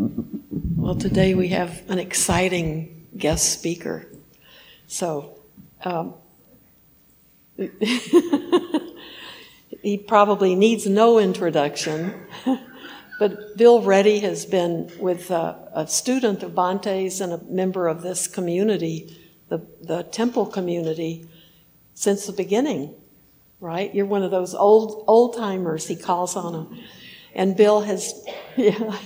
Well, today we have an exciting guest speaker. So, um, he probably needs no introduction, but Bill Reddy has been with uh, a student of Bhante's and a member of this community, the, the temple community, since the beginning, right? You're one of those old old timers, he calls on them. And Bill has, yeah,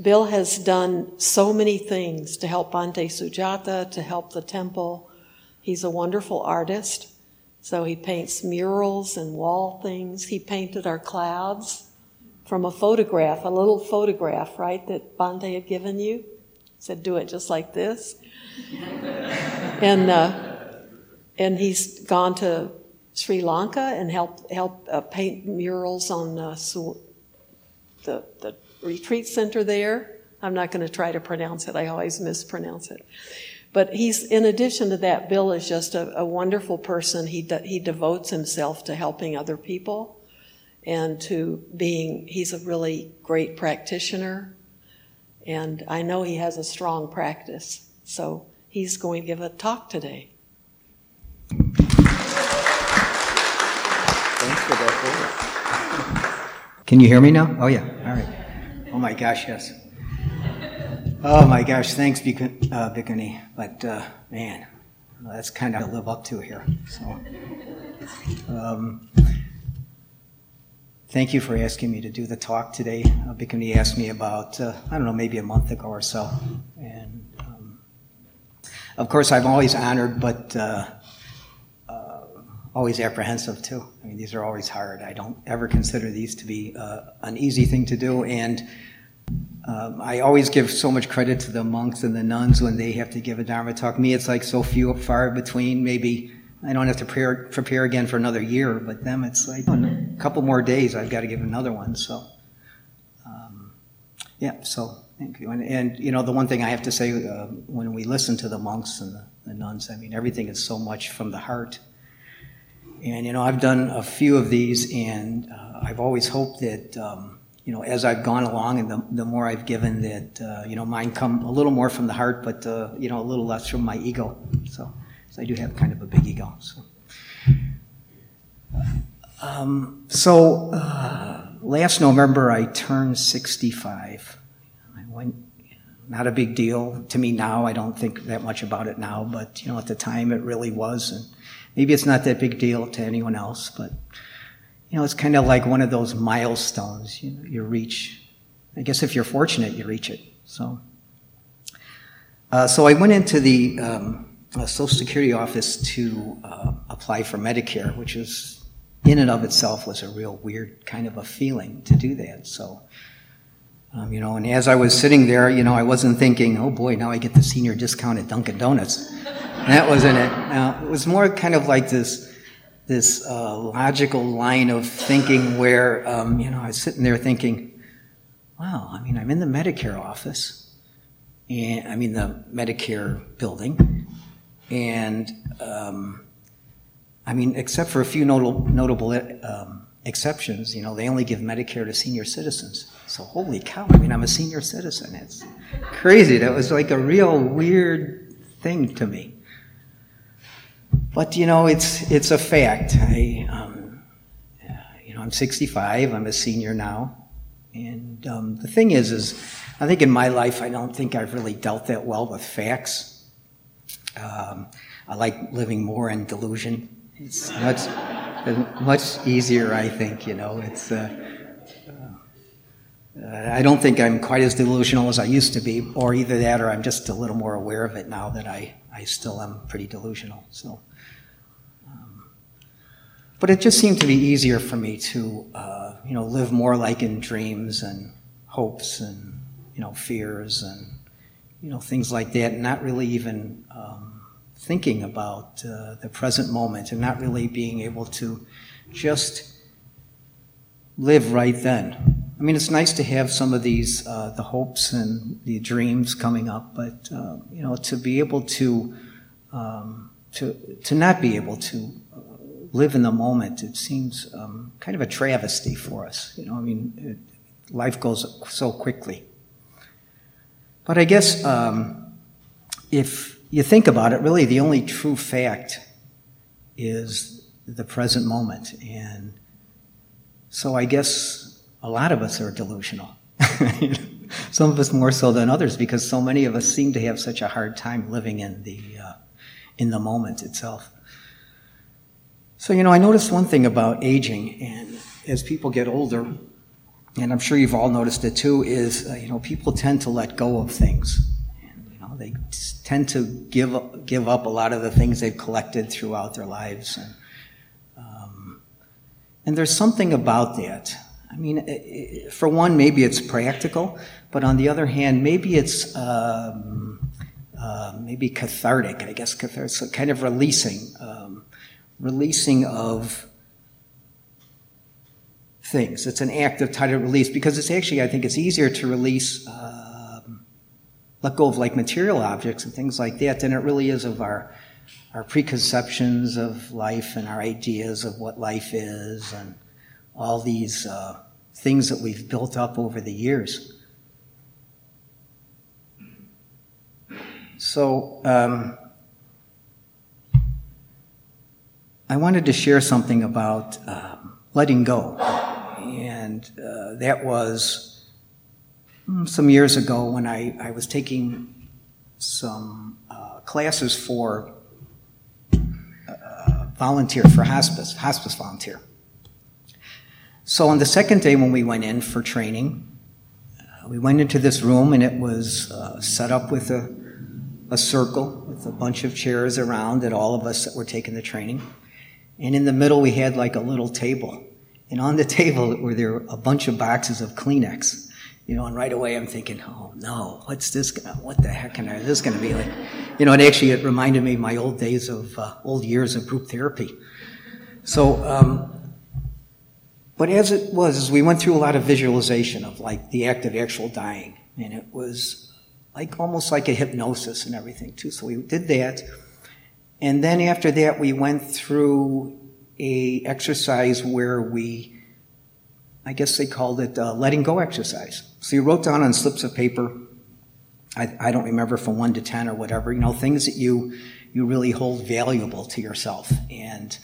Bill has done so many things to help Bhante Sujata, to help the temple. He's a wonderful artist. So he paints murals and wall things. He painted our clouds from a photograph, a little photograph, right, that Bhante had given you. He said, do it just like this. and, uh, and he's gone to Sri Lanka and helped, help uh, paint murals on uh, the, the retreat center there. I'm not going to try to pronounce it. I always mispronounce it. But he's, in addition to that, Bill is just a, a wonderful person. He, de- he devotes himself to helping other people and to being, he's a really great practitioner. And I know he has a strong practice. So he's going to give a talk today. Thanks for that. Can you hear me now? Oh, yeah. All right. Oh, my gosh, yes. Oh my gosh, thanks, uh, Bhikkhuni. But uh, man, that's kind of to live up to here. So, um, thank you for asking me to do the talk today. Uh, asked me about, uh, I don't know, maybe a month ago or so. And um, of course, I'm always honored, but uh, uh, always apprehensive too. I mean, these are always hard. I don't ever consider these to be uh, an easy thing to do. And um, I always give so much credit to the monks and the nuns when they have to give a Dharma talk. Me, it's like so few far between. Maybe I don't have to prepare, prepare again for another year, but them, it's like a couple more days, I've got to give another one. So, um, yeah, so thank you. And, and, you know, the one thing I have to say uh, when we listen to the monks and the, the, nuns, I mean, everything is so much from the heart. And, you know, I've done a few of these, and uh, I've always hoped that. Um, you know, as I've gone along and the, the more I've given that, uh, you know, mine come a little more from the heart, but, uh, you know, a little less from my ego. So, so I do have kind of a big ego. So, um, so uh, last November I turned 65. I went, not a big deal to me now. I don't think that much about it now, but, you know, at the time it really was. And maybe it's not that big deal to anyone else, but, you know, it's kind of like one of those milestones you, you reach. I guess if you're fortunate, you reach it. So, uh, so I went into the um, uh, Social Security office to uh, apply for Medicare, which is in and of itself was a real weird kind of a feeling to do that. So, um, you know, and as I was sitting there, you know, I wasn't thinking, oh boy, now I get the senior discount at Dunkin' Donuts. that wasn't it. Now, it was more kind of like this this uh, logical line of thinking where, um, you know, I was sitting there thinking, wow, I mean, I'm in the Medicare office, and I mean, the Medicare building, and um, I mean, except for a few notable, notable um, exceptions, you know, they only give Medicare to senior citizens. So, holy cow, I mean, I'm a senior citizen. It's crazy. That was like a real weird thing to me. But you know, it's it's a fact. I, um, you know, I'm 65. I'm a senior now, and um, the thing is, is I think in my life, I don't think I've really dealt that well with facts. Um, I like living more in delusion. It's much much easier, I think. You know, it's. Uh, uh, I don't think I'm quite as delusional as I used to be, or either that, or I'm just a little more aware of it now that I, I still am pretty delusional. So, but it just seemed to be easier for me to, uh, you know, live more like in dreams and hopes and, you know, fears and, you know, things like that, and not really even um, thinking about uh, the present moment and not really being able to just live right then. I mean, it's nice to have some of these, uh, the hopes and the dreams coming up, but, uh, you know, to be able to, um, to, to not be able to live in the moment, it seems um, kind of a travesty for us. You know, I mean, it, life goes so quickly. But I guess um, if you think about it, really the only true fact is the present moment. And so I guess a lot of us are delusional. Some of us more so than others because so many of us seem to have such a hard time living in the, uh, in the moment itself. So, you know, I noticed one thing about aging, and as people get older, and I'm sure you've all noticed it too, is, uh, you know, people tend to let go of things. And, you know, they tend to give up, give up a lot of the things they've collected throughout their lives. And, um, and there's something about that. I mean, for one, maybe it's practical, but on the other hand, maybe it's um, uh, maybe cathartic. I guess cathartic, so kind of releasing, um, releasing of things. It's an act of title release because it's actually, I think, it's easier to release, um, let go of like material objects and things like that than it really is of our our preconceptions of life and our ideas of what life is and all these uh, things that we've built up over the years. So, um, I wanted to share something about um, letting go. And uh, that was mm, some years ago when I, I was taking some uh, classes for uh, volunteer, for hospice, hospice volunteer. So on the second day when we went in for training, uh, we went into this room and it was uh, set up with a, a circle with a bunch of chairs around at all of us that were taking the training. And in the middle, we had like a little table. And on the table were there a bunch of boxes of Kleenex. You know, and right away I'm thinking, oh no, what's this? Gonna, what the heck is this going to be like? You know, and actually it reminded me of my old days of uh, old years of group therapy. So, um, but as it was, as we went through a lot of visualization of like the act of actual dying, and it was like almost like a hypnosis and everything too. So we did that, and then after that we went through a exercise where we, I guess they called it uh, letting go exercise. So you wrote down on slips of paper, I, I don't remember from one to ten or whatever, you know, things that you you really hold valuable to yourself. And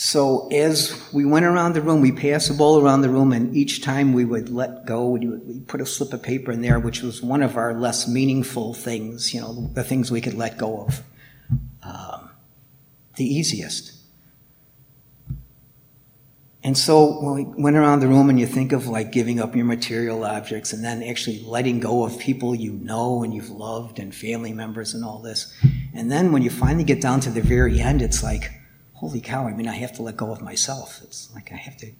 so as we went around the room, we passed the bowl around the room, and each time we would let go, we put a slip of paper in there, which was one of our less meaningful things, you know, the things we could let go of. Um, the easiest. And so when we went around the room and you think of like giving up your material objects and then actually letting go of people you know and you've loved and family members and all this. And then when you finally get down to the very end, it's like, holy cow, I mean, I have to let go of myself. It's like I have to,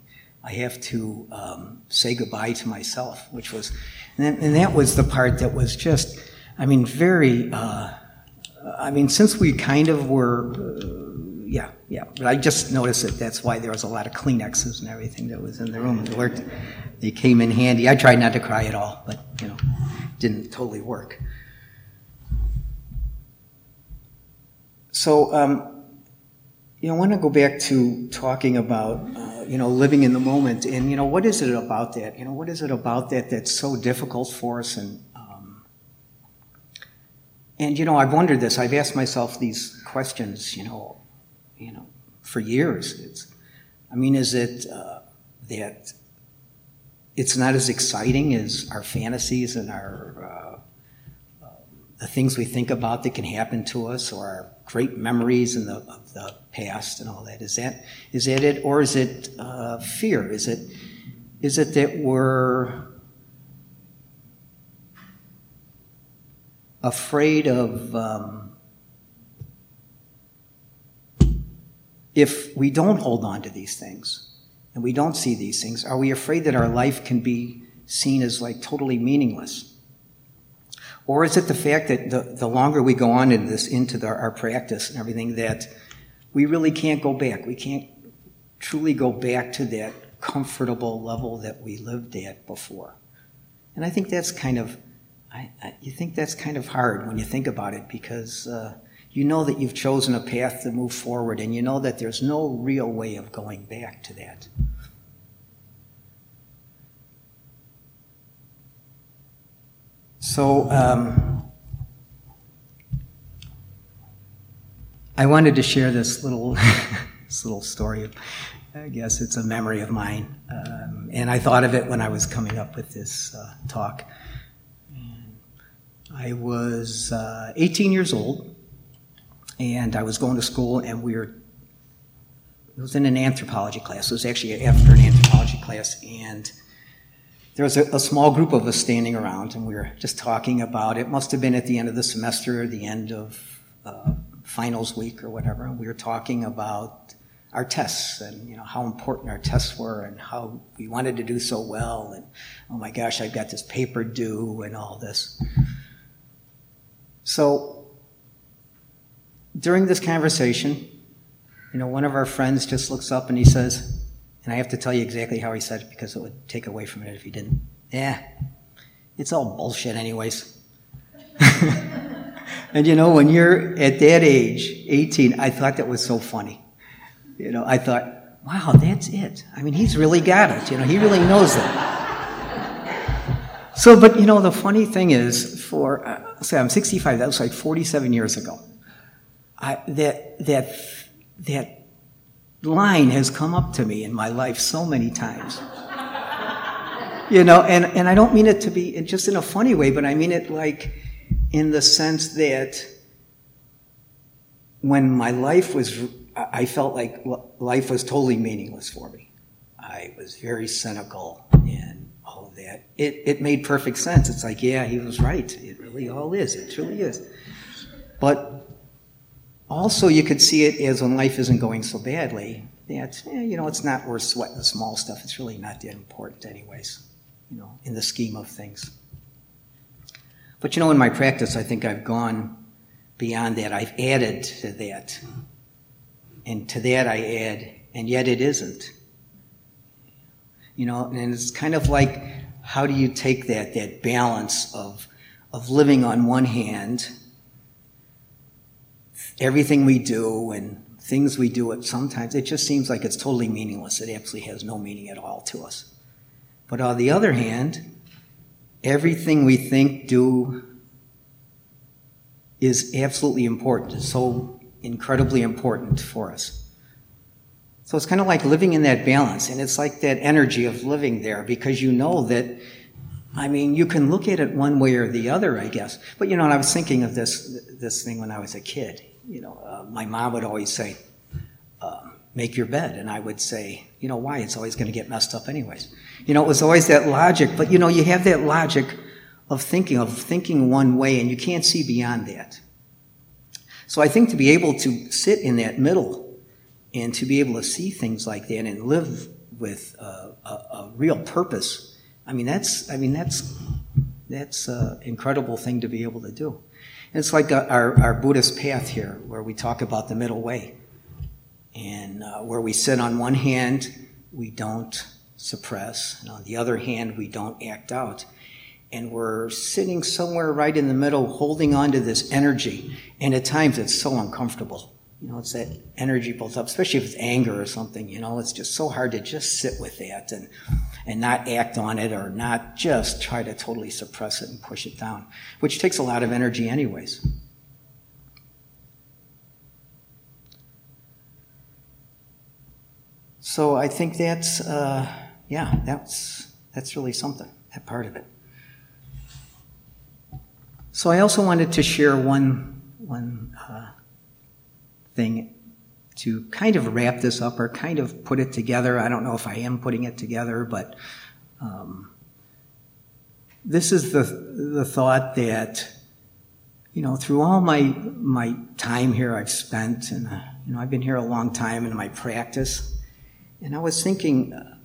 I have to um, say goodbye to myself, which was, and, then, and, that was the part that was just, I mean, very, uh, I mean, since we kind of were, uh, yeah, yeah. But I just noticed that that's why there was a lot of Kleenexes and everything that was in the room. It worked. They came in handy. I tried not to cry at all, but you know, didn't totally work. So, um, you know, I want to go back to talking about, uh, you know, living in the moment, and you know, what is it about that? You know, what is it about that that's so difficult for us? And um, and you know, I've wondered this. I've asked myself these questions. You know, you know, for years. It's, I mean, is it uh, that it's not as exciting as our fantasies and our uh, uh, the things we think about that can happen to us, or our great memories in the, of the past and all that? Is that is that it, or is it uh, fear? Is it is it that we're afraid of um, if we don't hold on to these things and we don't see these things, are we afraid that our life can be seen as like totally meaningless? Or is it the fact that the, the longer we go on in this, into the, our practice and everything, that we really can't go back? We can't truly go back to that comfortable level that we lived at before. And I think that's kind of, I, I, you think that's kind of hard when you think about it because uh, you know that you've chosen a path to move forward, and you know that there's no real way of going back to that. So, um, I wanted to share this little, this little story. I guess it's a memory of mine, um, and I thought of it when I was coming up with this uh, talk. I was uh, 18 years old, and I was going to school, and we were. It was in an anthropology class. It was actually after an anthropology class, and there was a, a, small group of us standing around, and we were just talking about it. Must have been at the end of the semester, or the end of uh, finals week, or whatever. We were talking about our tests and you know how important our tests were, and how we wanted to do so well. And oh my gosh, I've got this paper due, and all this. So during this conversation, you know, one of our friends just looks up and he says, and I have to tell you exactly how he said it because it would take away from it if he didn't. Yeah, it's all bullshit, anyways. and you know, when you're at that age, 18, I thought that was so funny. You know, I thought, wow, that's it. I mean, he's really got it. You know, he really knows that. So, but you know, the funny thing is, for uh, say I'm 65. That was like 47 years ago. I, that that that line has come up to me in my life so many times. you know, and, and I don't mean it to be just in a funny way, but I mean it like in the sense that when my life was, I felt like life was totally meaningless for me. I was very cynical and all of that. It, it made perfect sense. It's like, yeah, he was right. It really all is. It truly is. But also, you could see it as when life isn't going so badly, that, eh, you know, it's not worth sweating the small stuff. It's really not that important, anyways, you know, in the scheme of things. But, you know, in my practice, I think I've gone beyond that. I've added to that. And to that, I add, and yet it isn't. You know, and it's kind of like, how do you take that, that balance of, of living on one hand everything we do and things we do, it sometimes it just seems like it's totally meaningless. It absolutely has no meaning at all to us. But on the other hand, everything we think, do, is absolutely important. It's so incredibly important for us. So it's kind of like living in that balance, and it's like that energy of living there because you know that I mean, you can look at it one way or the other, I guess. But you know, I was thinking of this this thing when I was a kid you know, uh, my mom would always say, uh, make your bed. And I would say, you know, why? It's always going to get messed up anyways. You know, it was always that logic, but you know, you have that logic of thinking, of thinking one way, and you can't see beyond that. So I think to be able to sit in that middle and to be able to see things like that and live with uh, a, a, real purpose, I mean, that's, I mean, that's, that's an incredible thing to be able to do. It's like our, our Buddhist path here, where we talk about the middle way. And uh, where we sit on one hand, we don't suppress, and on the other hand, we don't act out. And we're sitting somewhere right in the middle, holding on to this energy. And at times, it's so uncomfortable. You know, it's that energy built up, especially if it's anger or something. You know, it's just so hard to just sit with that and and not act on it or not just try to totally suppress it and push it down, which takes a lot of energy, anyways. So I think that's uh, yeah, that's that's really something. That part of it. So I also wanted to share one one. Uh, thing to kind of wrap this up or kind of put it together. I don't know if I am putting it together, but um, this is the the thought that you know through all my my time here I've spent, and you know I've been here a long time in my practice, and I was thinking, uh,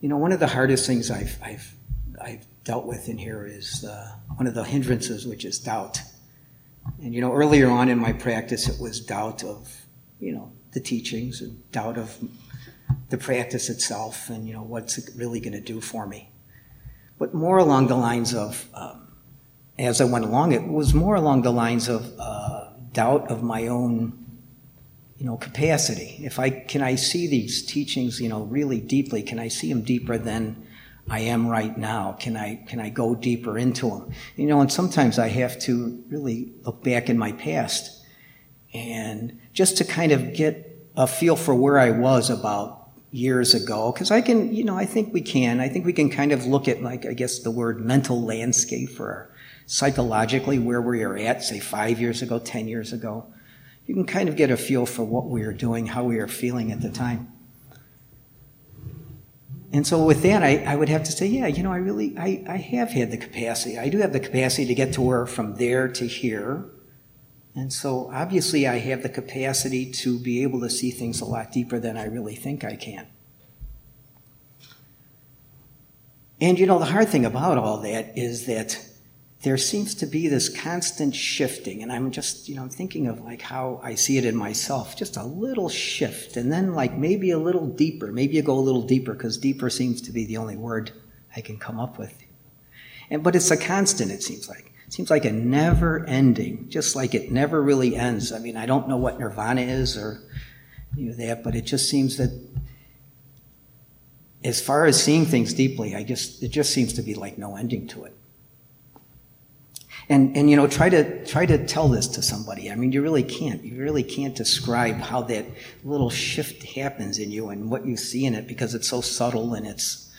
you know, one of the hardest things I've I've I've dealt with in here is uh, one of the hindrances, which is doubt. And you know, earlier on in my practice, it was doubt of, you know, the teachings and doubt of the practice itself and, you know, what's it really going to do for me. But more along the lines of, um, as I went along, it was more along the lines of uh, doubt of my own, you know, capacity. If I can I see these teachings, you know, really deeply, can I see them deeper than I am right now? Can I, can I go deeper into them? You know, and sometimes I have to really look back in my past and just to kind of get a feel for where I was about years ago. Cause I can, you know, I think we can. I think we can kind of look at like, I guess the word mental landscape for psychologically where we are at, say five years ago, 10 years ago. You can kind of get a feel for what we are doing, how we are feeling at the time. And so with that, I, I would have to say, yeah, you know, I really, I, I have had the capacity. I do have the capacity to get to where from there to here. And so obviously I have the capacity to be able to see things a lot deeper than I really think I can. And you know, the hard thing about all that is that there seems to be this constant shifting and i'm just you know i'm thinking of like how i see it in myself just a little shift and then like maybe a little deeper maybe you go a little deeper because deeper seems to be the only word i can come up with. And but it's a constant it seems like. It seems like a never ending just like it never really ends. I mean i don't know what nirvana is or that but it just seems that as far as seeing things deeply i just it just seems to be like no ending to it and, and you know, try to, try to tell this to somebody. I mean, you really can't. You really can't describe how that little shift happens in you and what you see in it because it's so subtle and it's,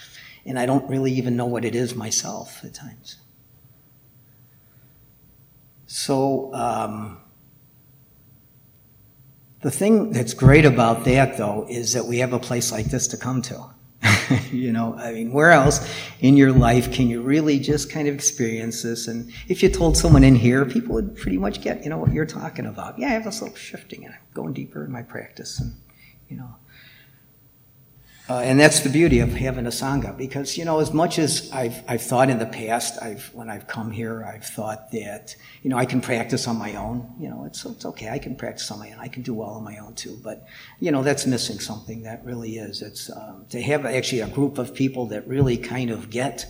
and I don't really even know what it is myself at times. So, um, the thing that's great about that, though, is that we have a place like this to come to. you know, I mean, where else in your life can you really just kind of experience this? And if you told someone in here, people would pretty much get, you know, what you're talking about. Yeah, I have this little shifting and I'm going deeper in my practice and, you know, uh, and that's the beauty of having a sangha, because you know, as much as I've I've thought in the past, I've when I've come here, I've thought that you know I can practice on my own. You know, it's it's okay. I can practice on my own. I can do well on my own too. But you know, that's missing something. That really is. It's um, to have actually a group of people that really kind of get,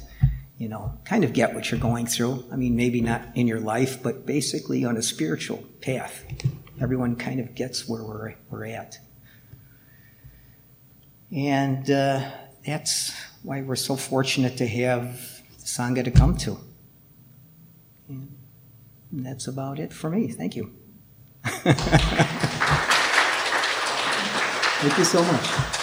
you know, kind of get what you're going through. I mean, maybe not in your life, but basically on a spiritual path. Everyone kind of gets where we're we're at. And uh, that's why we're so fortunate to have Sangha to come to. And that's about it for me. Thank you. Thank you so much.